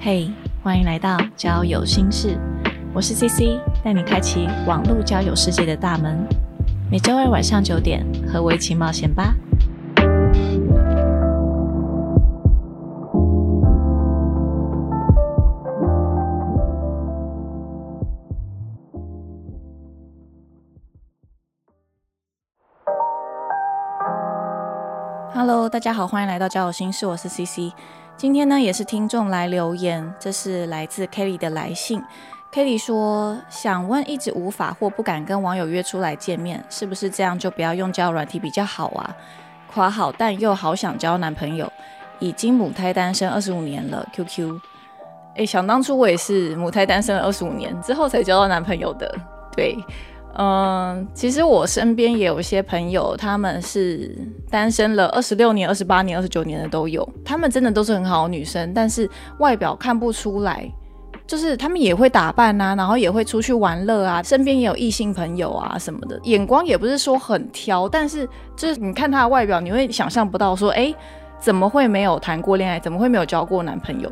嘿，欢迎来到交友心事，我是 CC，带你开启网络交友世界的大门。每周二晚上九点，和我一起冒险吧。大家好，欢迎来到交友心事，我是 CC。今天呢，也是听众来留言，这是来自 Kelly 的来信。Kelly 说，想问，一直无法或不敢跟网友约出来见面，是不是这样就不要用交友软体比较好啊？夸好，但又好想交男朋友，已经母胎单身二十五年了。QQ，哎，想当初我也是母胎单身了二十五年之后才交到男朋友的，对。嗯，其实我身边也有一些朋友，他们是单身了二十六年、二十八年、二十九年的都有。他们真的都是很好的女生，但是外表看不出来，就是他们也会打扮啊，然后也会出去玩乐啊，身边也有异性朋友啊什么的，眼光也不是说很挑，但是就是你看她的外表，你会想象不到说，哎，怎么会没有谈过恋爱，怎么会没有交过男朋友？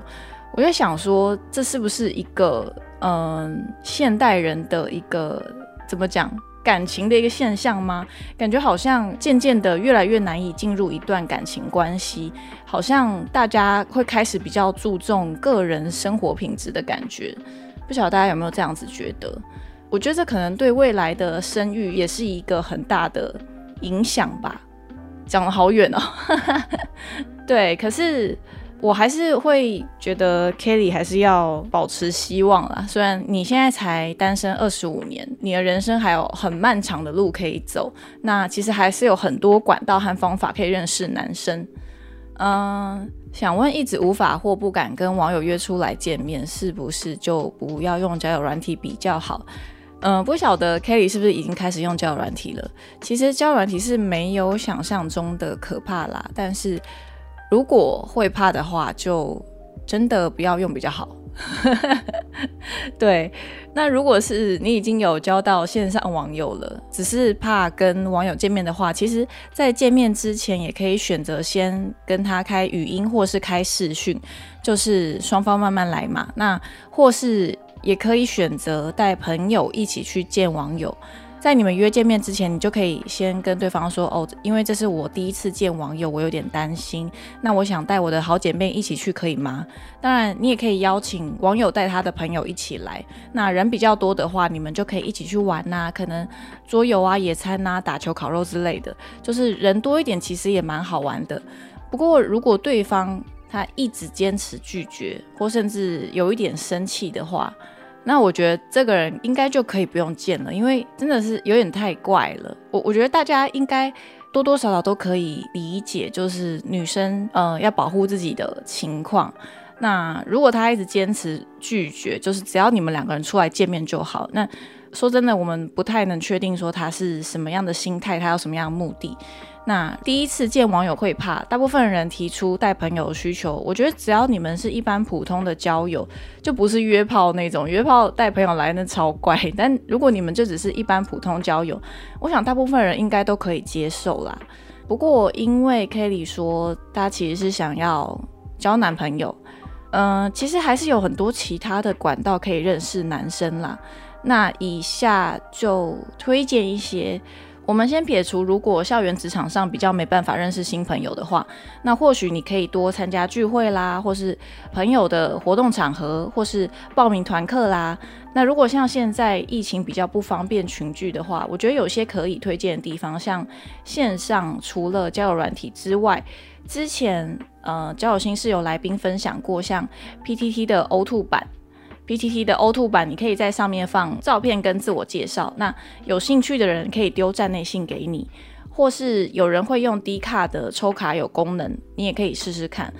我就想说，这是不是一个嗯现代人的一个？怎么讲感情的一个现象吗？感觉好像渐渐的越来越难以进入一段感情关系，好像大家会开始比较注重个人生活品质的感觉。不晓得大家有没有这样子觉得？我觉得这可能对未来的生育也是一个很大的影响吧。讲的好远哦，对，可是。我还是会觉得 Kelly 还是要保持希望啦。虽然你现在才单身二十五年，你的人生还有很漫长的路可以走，那其实还是有很多管道和方法可以认识男生。嗯，想问，一直无法或不敢跟网友约出来见面，是不是就不要用交友软体比较好？嗯，不晓得 Kelly 是不是已经开始用交友软体了？其实交友软体是没有想象中的可怕啦，但是。如果会怕的话，就真的不要用比较好。对，那如果是你已经有交到线上网友了，只是怕跟网友见面的话，其实，在见面之前也可以选择先跟他开语音或是开视讯，就是双方慢慢来嘛。那或是也可以选择带朋友一起去见网友。在你们约见面之前，你就可以先跟对方说哦，因为这是我第一次见网友，我有点担心。那我想带我的好姐妹一起去，可以吗？当然，你也可以邀请网友带他的朋友一起来。那人比较多的话，你们就可以一起去玩呐，可能桌游啊、野餐啊、打球、烤肉之类的。就是人多一点，其实也蛮好玩的。不过，如果对方他一直坚持拒绝，或甚至有一点生气的话，那我觉得这个人应该就可以不用见了，因为真的是有点太怪了。我我觉得大家应该多多少少都可以理解，就是女生呃要保护自己的情况。那如果他一直坚持拒绝，就是只要你们两个人出来见面就好。那说真的，我们不太能确定说他是什么样的心态，他有什么样的目的。那第一次见网友会怕，大部分人提出带朋友需求，我觉得只要你们是一般普通的交友，就不是约炮那种，约炮带朋友来那超怪。但如果你们就只是一般普通交友，我想大部分人应该都可以接受啦。不过因为 Kelly 说她其实是想要交男朋友，嗯，其实还是有很多其他的管道可以认识男生啦。那以下就推荐一些。我们先撇除，如果校园职场上比较没办法认识新朋友的话，那或许你可以多参加聚会啦，或是朋友的活动场合，或是报名团课啦。那如果像现在疫情比较不方便群聚的话，我觉得有些可以推荐的地方，像线上除了交友软体之外，之前呃交友心事有来宾分享过，像 PTT 的 O2 版。PTT 的 O2 版，你可以在上面放照片跟自我介绍。那有兴趣的人可以丢站内信给你，或是有人会用 D 卡的抽卡有功能，你也可以试试看。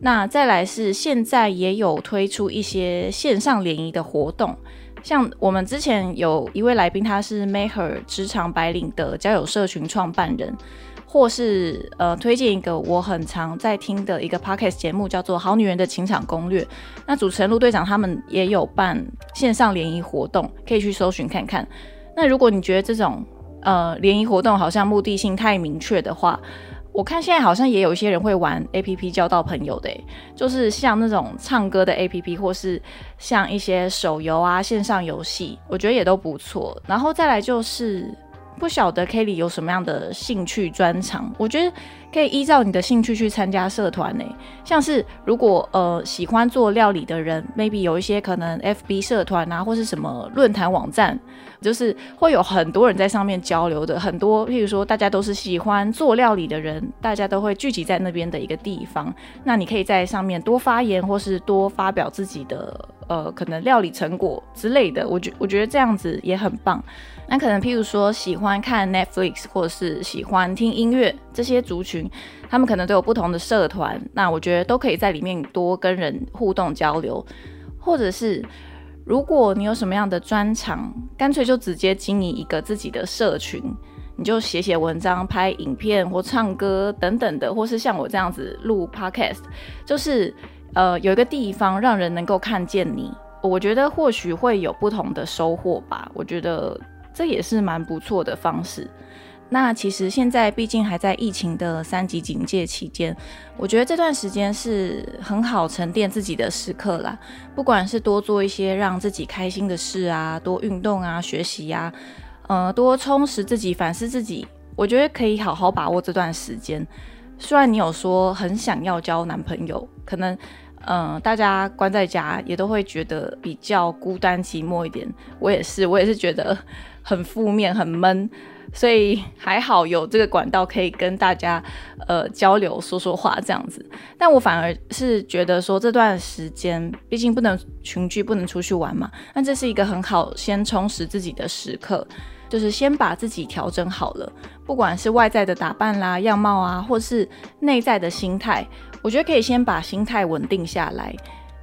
那再来是现在也有推出一些线上联谊的活动，像我们之前有一位来宾，他是 Maher 职场白领的交友社群创办人。或是呃，推荐一个我很常在听的一个 podcast 节目，叫做《好女人的情场攻略》。那主持人陆队长他们也有办线上联谊活动，可以去搜寻看看。那如果你觉得这种呃联谊活动好像目的性太明确的话，我看现在好像也有一些人会玩 A P P 交到朋友的，就是像那种唱歌的 A P P，或是像一些手游啊、线上游戏，我觉得也都不错。然后再来就是。不晓得 Kelly 有什么样的兴趣专长？我觉得可以依照你的兴趣去参加社团呢。像是如果呃喜欢做料理的人，maybe 有一些可能 FB 社团啊，或是什么论坛网站，就是会有很多人在上面交流的。很多，譬如说大家都是喜欢做料理的人，大家都会聚集在那边的一个地方。那你可以在上面多发言，或是多发表自己的呃可能料理成果之类的。我觉我觉得这样子也很棒。那可能，譬如说喜欢看 Netflix 或者是喜欢听音乐这些族群，他们可能都有不同的社团。那我觉得都可以在里面多跟人互动交流，或者是如果你有什么样的专长，干脆就直接经营一个自己的社群，你就写写文章、拍影片或唱歌等等的，或是像我这样子录 Podcast，就是呃有一个地方让人能够看见你，我觉得或许会有不同的收获吧。我觉得。这也是蛮不错的方式。那其实现在毕竟还在疫情的三级警戒期间，我觉得这段时间是很好沉淀自己的时刻啦。不管是多做一些让自己开心的事啊，多运动啊，学习呀，呃，多充实自己，反思自己，我觉得可以好好把握这段时间。虽然你有说很想要交男朋友，可能。嗯，大家关在家也都会觉得比较孤单寂寞一点。我也是，我也是觉得很负面、很闷，所以还好有这个管道可以跟大家呃交流、说说话这样子。但我反而是觉得说这段时间，毕竟不能群聚、不能出去玩嘛，那这是一个很好先充实自己的时刻，就是先把自己调整好了，不管是外在的打扮啦、样貌啊，或是内在的心态。我觉得可以先把心态稳定下来，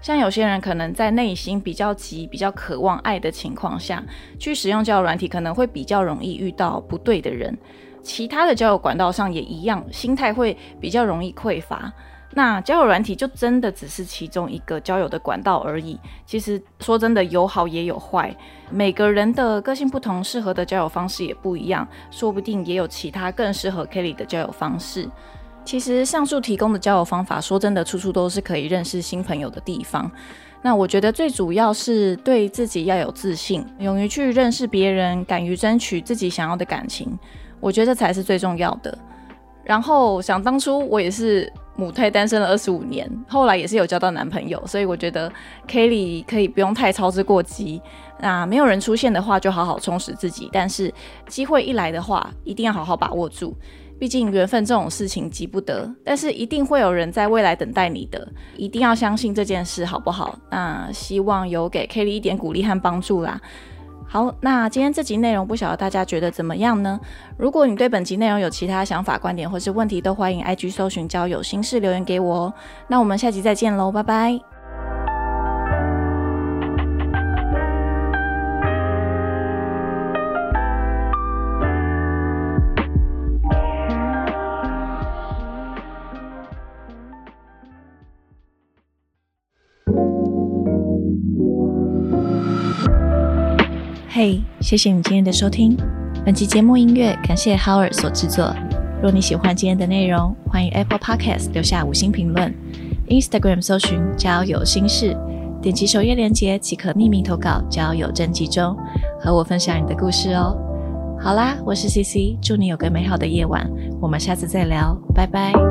像有些人可能在内心比较急、比较渴望爱的情况下，去使用交友软体，可能会比较容易遇到不对的人。其他的交友管道上也一样，心态会比较容易匮乏。那交友软体就真的只是其中一个交友的管道而已。其实说真的，有好也有坏，每个人的个性不同，适合的交友方式也不一样，说不定也有其他更适合 Kelly 的交友方式。其实上述提供的交友方法，说真的，处处都是可以认识新朋友的地方。那我觉得最主要是对自己要有自信，勇于去认识别人，敢于争取自己想要的感情，我觉得这才是最重要的。然后想当初我也是母胎单身了二十五年，后来也是有交到男朋友，所以我觉得 Kelly 可以不用太操之过急。那没有人出现的话，就好好充实自己；但是机会一来的话，一定要好好把握住。毕竟缘分这种事情急不得，但是一定会有人在未来等待你的，一定要相信这件事，好不好？那希望有给 Kelly 一点鼓励和帮助啦。好，那今天这集内容不晓得大家觉得怎么样呢？如果你对本集内容有其他想法、观点或是问题，都欢迎 IG 搜寻交友心事留言给我哦。那我们下集再见喽，拜拜。嘿，谢谢你今天的收听。本期节目音乐感谢 Howard 所制作。若你喜欢今天的内容，欢迎 Apple Podcast 留下五星评论，Instagram 搜寻交友心事，点击首页链接即可匿名投稿交友征集中，和我分享你的故事哦。好啦，我是 CC，祝你有个美好的夜晚，我们下次再聊，拜拜。